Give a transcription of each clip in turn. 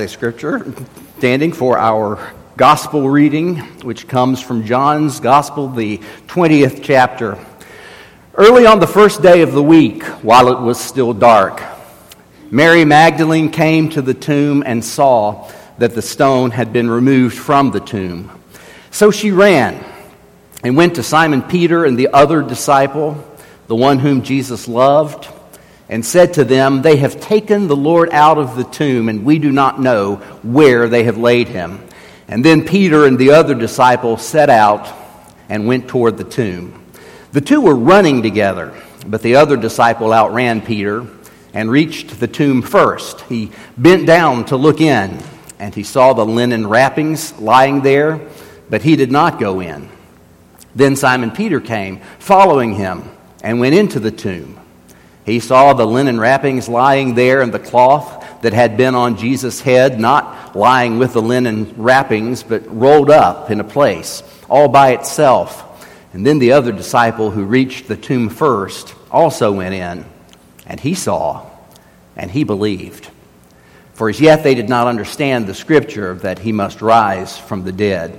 a scripture standing for our gospel reading, which comes from John's Gospel, the 20th chapter. Early on the first day of the week, while it was still dark, Mary Magdalene came to the tomb and saw that the stone had been removed from the tomb. So she ran and went to Simon Peter and the other disciple, the one whom Jesus loved and said to them, They have taken the Lord out of the tomb, and we do not know where they have laid him. And then Peter and the other disciple set out and went toward the tomb. The two were running together, but the other disciple outran Peter and reached the tomb first. He bent down to look in, and he saw the linen wrappings lying there, but he did not go in. Then Simon Peter came, following him, and went into the tomb. He saw the linen wrappings lying there and the cloth that had been on Jesus' head, not lying with the linen wrappings, but rolled up in a place, all by itself. And then the other disciple who reached the tomb first also went in, and he saw, and he believed. For as yet they did not understand the scripture that he must rise from the dead.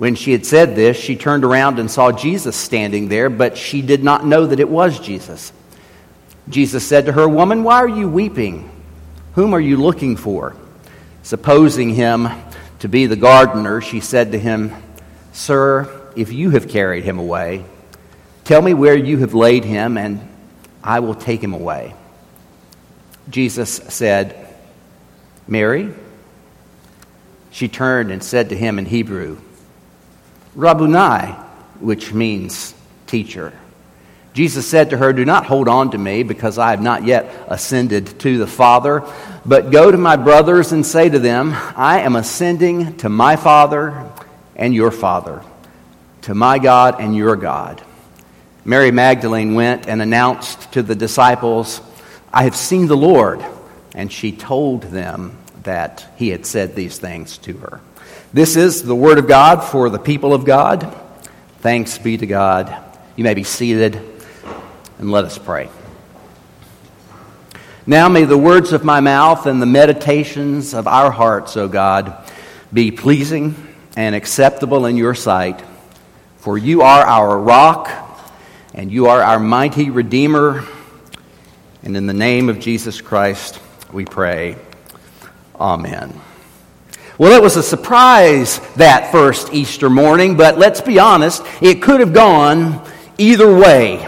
When she had said this, she turned around and saw Jesus standing there, but she did not know that it was Jesus. Jesus said to her, Woman, why are you weeping? Whom are you looking for? Supposing him to be the gardener, she said to him, Sir, if you have carried him away, tell me where you have laid him, and I will take him away. Jesus said, Mary. She turned and said to him in Hebrew, Rabboni, which means teacher. Jesus said to her, Do not hold on to me, because I have not yet ascended to the Father, but go to my brothers and say to them, I am ascending to my Father and your Father, to my God and your God. Mary Magdalene went and announced to the disciples, I have seen the Lord. And she told them that he had said these things to her. This is the Word of God for the people of God. Thanks be to God. You may be seated and let us pray. Now may the words of my mouth and the meditations of our hearts, O God, be pleasing and acceptable in your sight. For you are our rock and you are our mighty Redeemer. And in the name of Jesus Christ, we pray. Amen. Well, it was a surprise that first Easter morning, but let's be honest, it could have gone either way.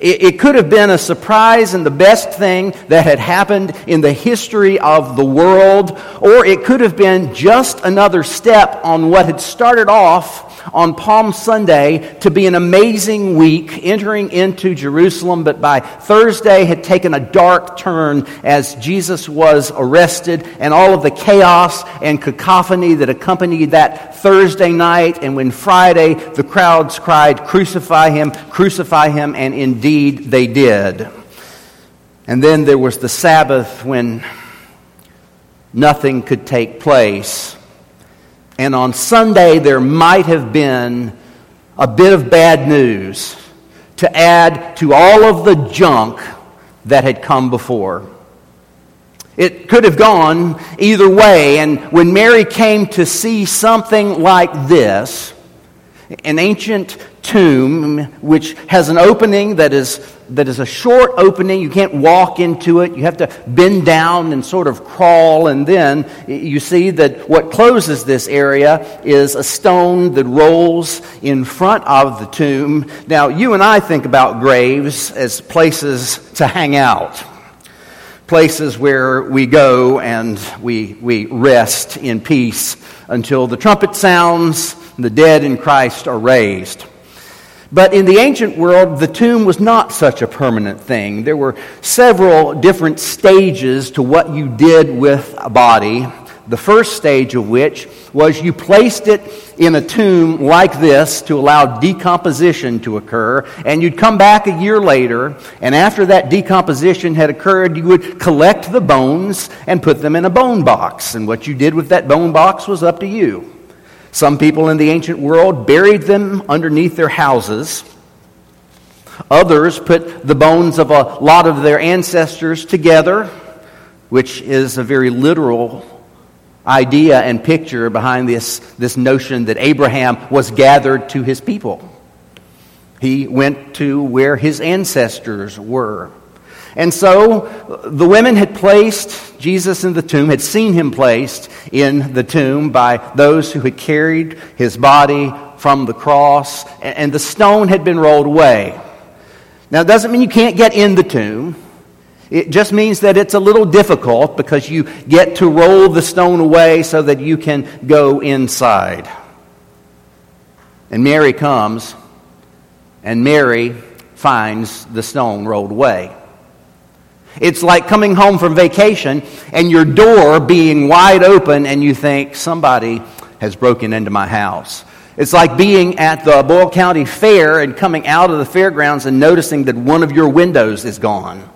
It, could have been a surprise and the best thing that had happened in the history of the world, or it could have been just another step on what had started off on Palm Sunday to be an amazing week entering into Jerusalem, but by Thursday had taken a dark turn as Jesus was arrested and all of the chaos and cacophony that accompanied that Thursday night. And when Friday the crowds cried, Crucify him, crucify him, and indeed they did. And then there was the Sabbath when nothing could take place and on Sunday, there might have been a bit of bad news to add to all of the junk that had come before. It could have gone either way, and when Mary came to see something like this, an ancient tomb which has an opening that is, that is a short opening. You can't walk into it. You have to bend down and sort of crawl. And then you see that what closes this area is a stone that rolls in front of the tomb. Now, you and I think about graves as places to hang out places where we go and we, we rest in peace until the trumpet sounds, and the dead in Christ are raised. But in the ancient world, the tomb was not such a permanent thing. There were several different stages to what you did with a body The first stage of which was you placed it in a tomb like this to allow decomposition to occur, and you'd come back a year later, and after that decomposition had occurred, you would collect the bones and put them in a bone box. And what you did with that bone box was up to you. Some people in the ancient world buried them underneath their houses. Others put the bones of a lot of their ancestors together, which is a very literal idea and picture behind this, this notion that Abraham was gathered to his people. He went to where his ancestors were. And so the women had placed Jesus in the tomb, had seen him placed in the tomb by those who had carried his body from the cross, and the stone had been rolled away. Now, it doesn't mean you can't get in the tomb. It just means that it's a little difficult because you get to roll the stone away so that you can go inside. And Mary comes, and Mary finds the stone rolled away. It's like coming home from vacation and your door being wide open, and you think somebody has broken into my house. It's like being at the Boyle County Fair and coming out of the fairgrounds and noticing that one of your windows is gone.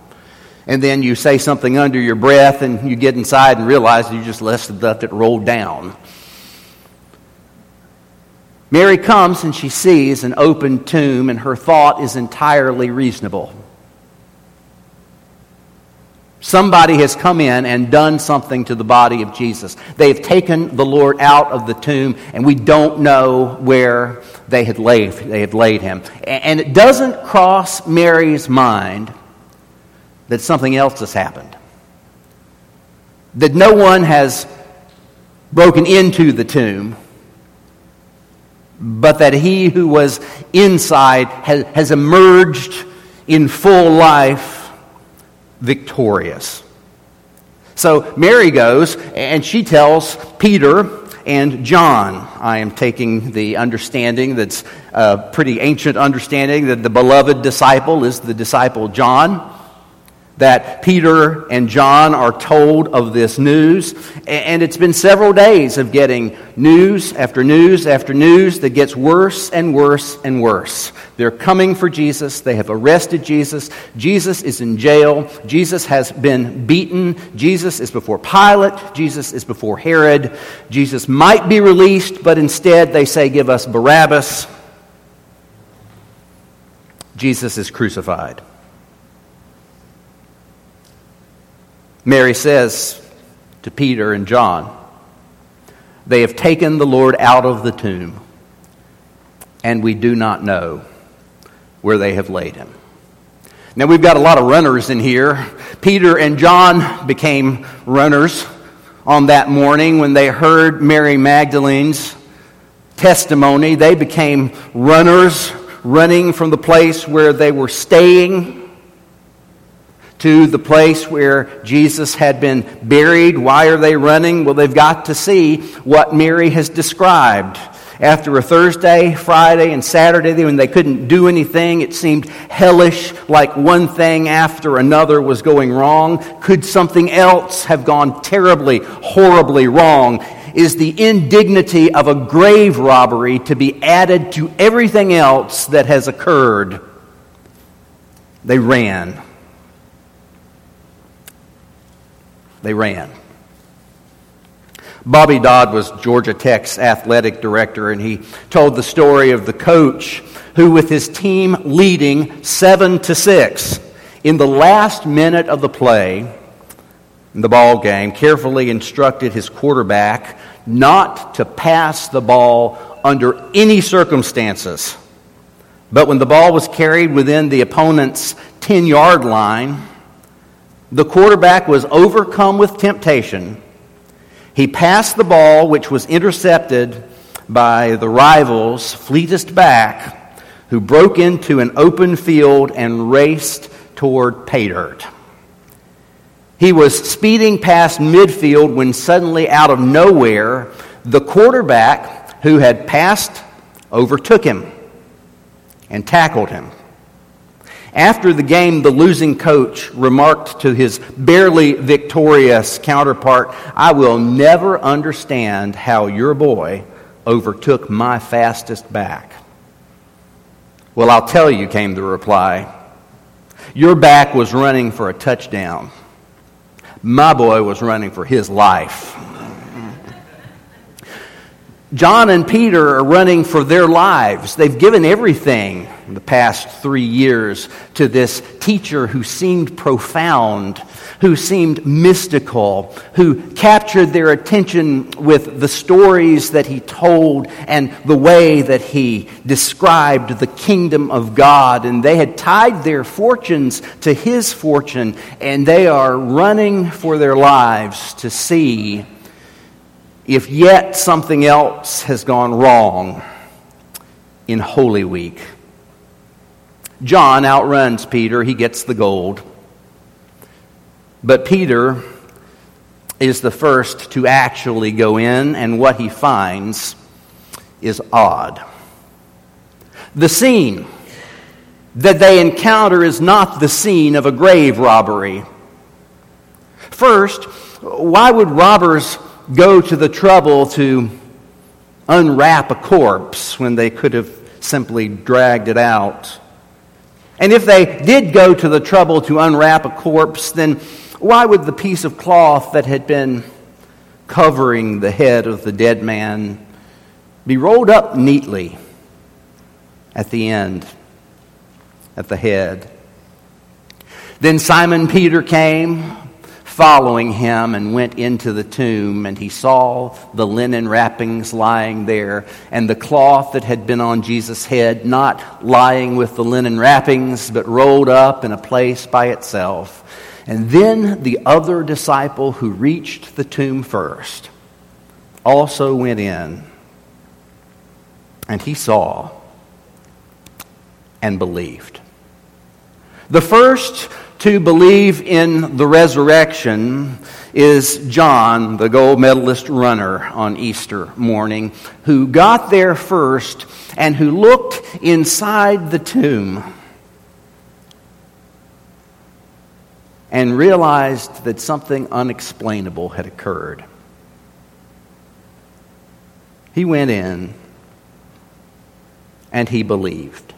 And then you say something under your breath and you get inside and realize you just left it rolled down. Mary comes and she sees an open tomb, and her thought is entirely reasonable. Somebody has come in and done something to the body of Jesus. They've taken the Lord out of the tomb, and we don't know where they had laid, they had laid him. And it doesn't cross Mary's mind that something else has happened. That no one has broken into the tomb, but that he who was inside has, has emerged in full life victorious. So Mary goes and she tells Peter and John. I am taking the understanding that's a pretty ancient understanding that the beloved disciple is the disciple John that Peter and John are told of this news. And it's been several days of getting news after news after news that gets worse and worse and worse. They're coming for Jesus. They have arrested Jesus. Jesus is in jail. Jesus has been beaten. Jesus is before Pilate. Jesus is before Herod. Jesus might be released, but instead they say, Give us Barabbas. Jesus is crucified. Mary says to Peter and John, They have taken the Lord out of the tomb, and we do not know where they have laid him. Now, we've got a lot of runners in here. Peter and John became runners on that morning when they heard Mary Magdalene's testimony. They became runners, running from the place where they were staying to the place where Jesus had been buried. Why are they running? Well, they've got to see what Mary has described. After a Thursday, Friday, and Saturday, when they couldn't do anything, it seemed hellish, like one thing after another was going wrong. Could something else have gone terribly, horribly wrong? Is the indignity of a grave robbery to be added to everything else that has occurred? They ran. They ran. Bobby Dodd was Georgia Tech's athletic director, and he told the story of the coach who, with his team leading seven to six, in the last minute of the play, in the ball game, carefully instructed his quarterback not to pass the ball under any circumstances. But when the ball was carried within the opponent's 10 yard line, the quarterback was overcome with temptation. He passed the ball, which was intercepted by the rival's fleetest back, who broke into an open field and raced toward pay dirt. He was speeding past midfield when suddenly, out of nowhere, the quarterback who had passed overtook him and tackled him. After the game, the losing coach remarked to his barely victorious counterpart, I will never understand how your boy overtook my fastest back. Well, I'll tell you, came the reply. Your back was running for a touchdown. My boy was running for his life. John and Peter are running for their lives. They've given everything in the past three years to this teacher who seemed profound, who seemed mystical, who captured their attention with the stories that he told and the way that he described the kingdom of God. And they had tied their fortunes to his fortune, and they are running for their lives to see if yet something else has gone wrong in Holy Week. John outruns Peter, he gets the gold. But Peter is the first to actually go in, and what he finds is odd. The scene that they encounter is not the scene of a grave robbery. First, why would robbers go to the trouble to unwrap a corpse when they could have simply dragged it out? And if they did go to the trouble to unwrap a corpse, then why would the piece of cloth that had been covering the head of the dead man be rolled up neatly at the end, at the head? Then Simon Peter came following him and went into the tomb, and he saw the linen wrappings lying there, and the cloth that had been on Jesus' head not lying with the linen wrappings, but rolled up in a place by itself. And then the other disciple who reached the tomb first also went in, and he saw and believed. The first to believe in the resurrection is John, the gold medalist runner on Easter morning, who got there first and who looked inside the tomb and realized that something unexplainable had occurred. He went in and he believed.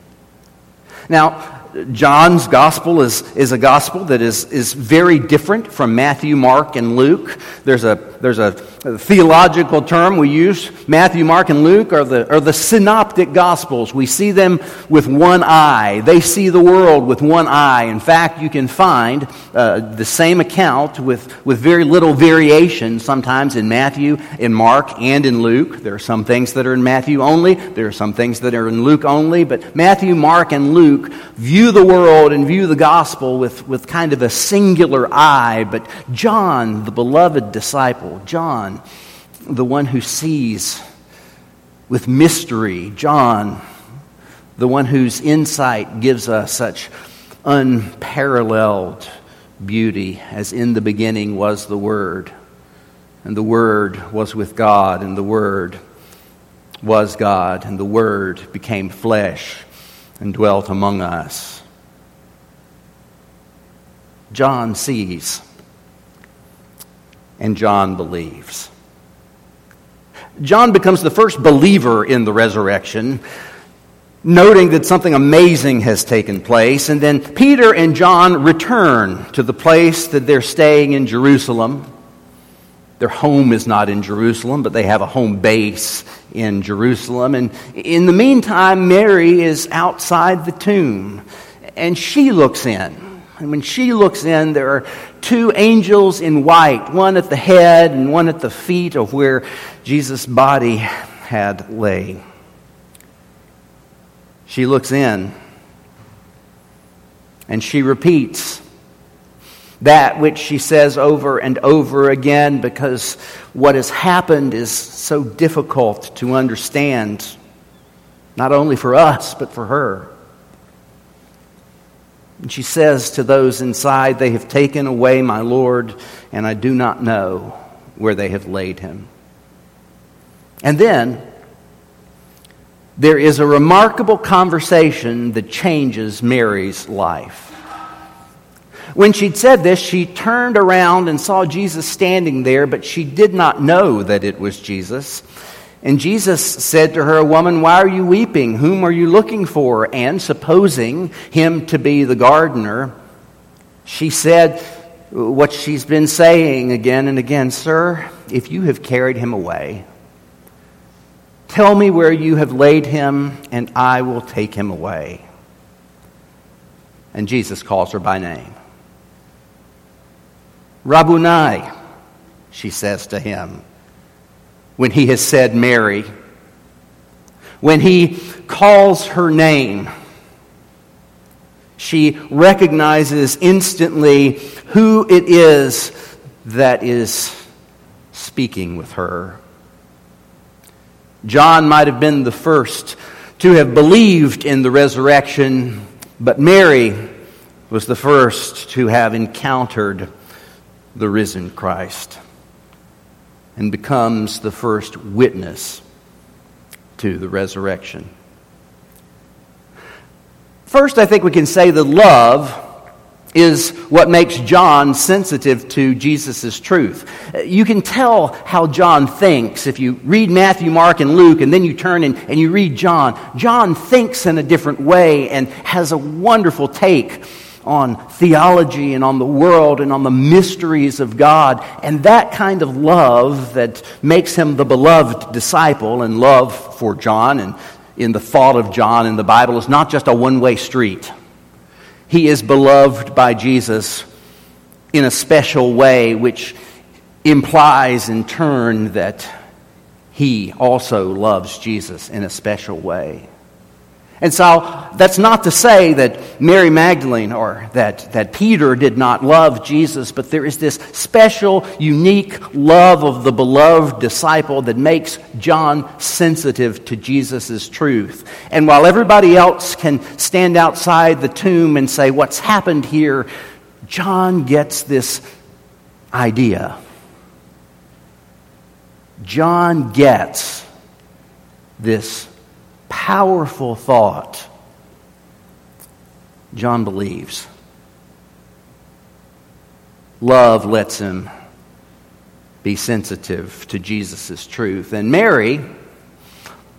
Now, John's gospel is, is a gospel that is, is very different from Matthew, Mark, and Luke. There's a, there's a, theological term we use. Matthew, Mark, and Luke are the, are the synoptic gospels. We see them with one eye. They see the world with one eye. In fact, you can find uh, the same account with, with very little variation sometimes in Matthew, in Mark, and in Luke. There are some things that are in Matthew only. There are some things that are in Luke only. But Matthew, Mark, and Luke view view the world and view the gospel with, with kind of a singular eye. But John, the beloved disciple, John, the one who sees with mystery, John, the one whose insight gives us such unparalleled beauty, as in the beginning was the Word, and the Word was with God, and the Word was God, and the Word became flesh and dwelt among us. John sees and John believes. John becomes the first believer in the resurrection, noting that something amazing has taken place. And then Peter and John return to the place that they're staying in Jerusalem. Their home is not in Jerusalem, but they have a home base in Jerusalem. And in the meantime, Mary is outside the tomb, and she looks in. And when she looks in, there are two angels in white, one at the head and one at the feet of where Jesus' body had lay. She looks in and she repeats that which she says over and over again because what has happened is so difficult to understand, not only for us, but for her. And she says to those inside, They have taken away my Lord, and I do not know where they have laid him. And then there is a remarkable conversation that changes Mary's life. When she'd said this, she turned around and saw Jesus standing there, but she did not know that it was Jesus. And Jesus said to her, Woman, why are you weeping? Whom are you looking for? And supposing him to be the gardener, she said what she's been saying again and again Sir, if you have carried him away, tell me where you have laid him, and I will take him away. And Jesus calls her by name. Rabboni, she says to him when he has said Mary. When he calls her name, she recognizes instantly who it is that is speaking with her. John might have been the first to have believed in the resurrection, but Mary was the first to have encountered the risen Christ and becomes the first witness to the resurrection. First, I think we can say that love is what makes John sensitive to Jesus' truth. You can tell how John thinks if you read Matthew, Mark, and Luke, and then you turn and, and you read John. John thinks in a different way and has a wonderful take on theology and on the world and on the mysteries of God. And that kind of love that makes him the beloved disciple and love for John and in the thought of John in the Bible is not just a one way street. He is beloved by Jesus in a special way, which implies in turn that he also loves Jesus in a special way. And so that's not to say that Mary Magdalene or that, that Peter did not love Jesus, but there is this special, unique love of the beloved disciple that makes John sensitive to Jesus' truth. And while everybody else can stand outside the tomb and say, What's happened here? John gets this idea. John gets this powerful thought. John believes. Love lets him be sensitive to Jesus' truth. And Mary,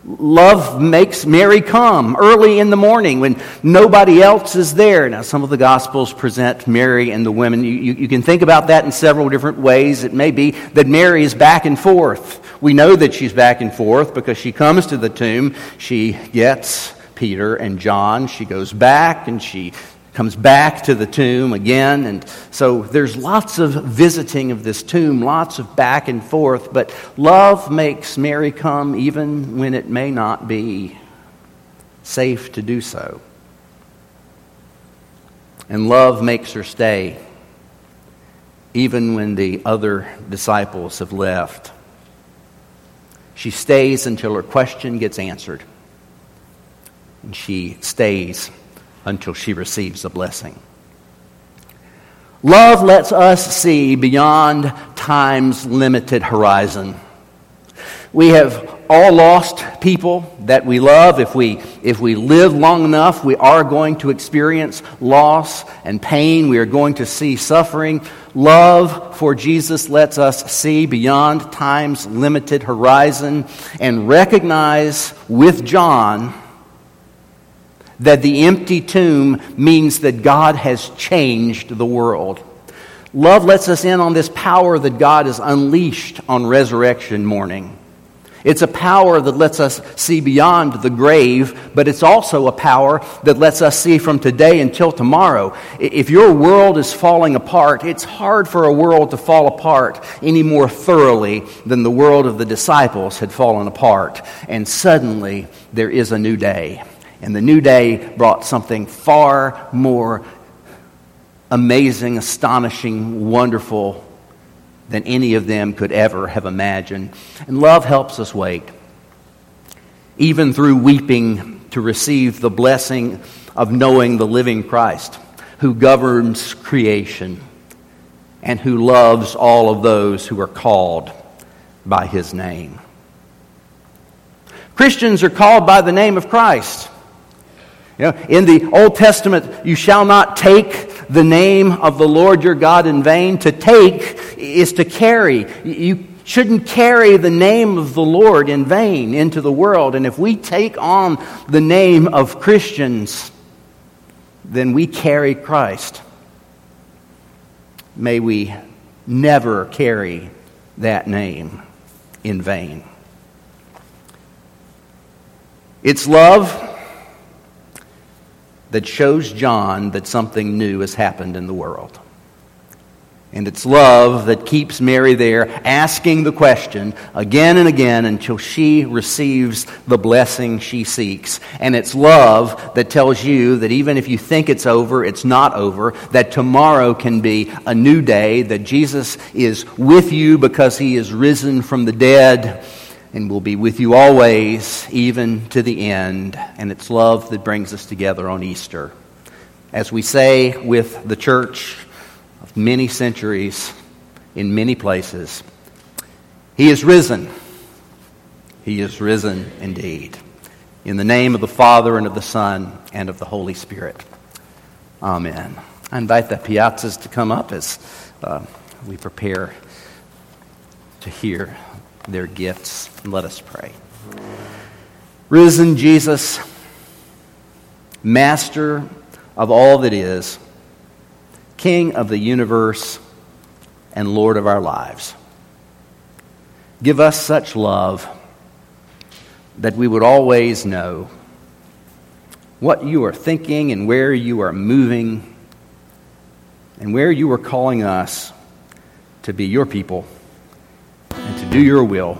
love makes Mary come early in the morning when nobody else is there. Now, some of the Gospels present Mary and the women. You, you, you, can think about that in several different ways. It may be that Mary is back and forth. We know that she's back and forth because she comes to the tomb, she gets Peter and John, she goes back and she comes back to the tomb again. And so there's lots of visiting of this tomb, lots of back and forth, but love makes Mary come even when it may not be safe to do so. And love makes her stay even when the other disciples have left. She stays until her question gets answered. And she stays until she receives a blessing. Love lets us see beyond time's limited horizon. We have all lost people that we love. If we, if we live long enough, we are going to experience loss and pain. We are going to see suffering. Love for Jesus lets us see beyond time's limited horizon and recognize with John that the empty tomb means that God has changed the world. Love lets us in on this power that God has unleashed on resurrection morning. It's a power that lets us see beyond the grave, but it's also a power that lets us see from today until tomorrow. If your world is falling apart, it's hard for a world to fall apart any more thoroughly than the world of the disciples had fallen apart. And suddenly, there is a new day. And the new day brought something far more amazing, astonishing, wonderful than any of them could ever have imagined. And love helps us wait, even through weeping, to receive the blessing of knowing the living Christ who governs creation and who loves all of those who are called by his name. Christians are called by the name of Christ. You know, in the Old Testament, you shall not take the name of the Lord your God in vain. To take is to carry. You shouldn't carry the name of the Lord in vain into the world. And if we take on the name of Christians, then we carry Christ. May we never carry that name in vain. It's love that shows John that something new has happened in the world. And it's love that keeps Mary there asking the question again and again until she receives the blessing she seeks. And it's love that tells you that even if you think it's over, it's not over, that tomorrow can be a new day, that Jesus is with you because he is risen from the dead and will be with you always, even to the end. And it's love that brings us together on Easter. As we say with the church, of many centuries in many places. He is risen. He is risen indeed. In the name of the Father, and of the Son, and of the Holy Spirit. Amen. I invite the piazzas to come up as uh, we prepare to hear their gifts. Let us pray. Risen Jesus, Master of all that is, King of the universe and Lord of our lives. Give us such love that we would always know what you are thinking and where you are moving and where you are calling us to be your people do your will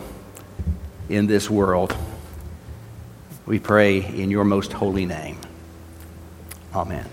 in this world. We pray in your most holy name. Amen.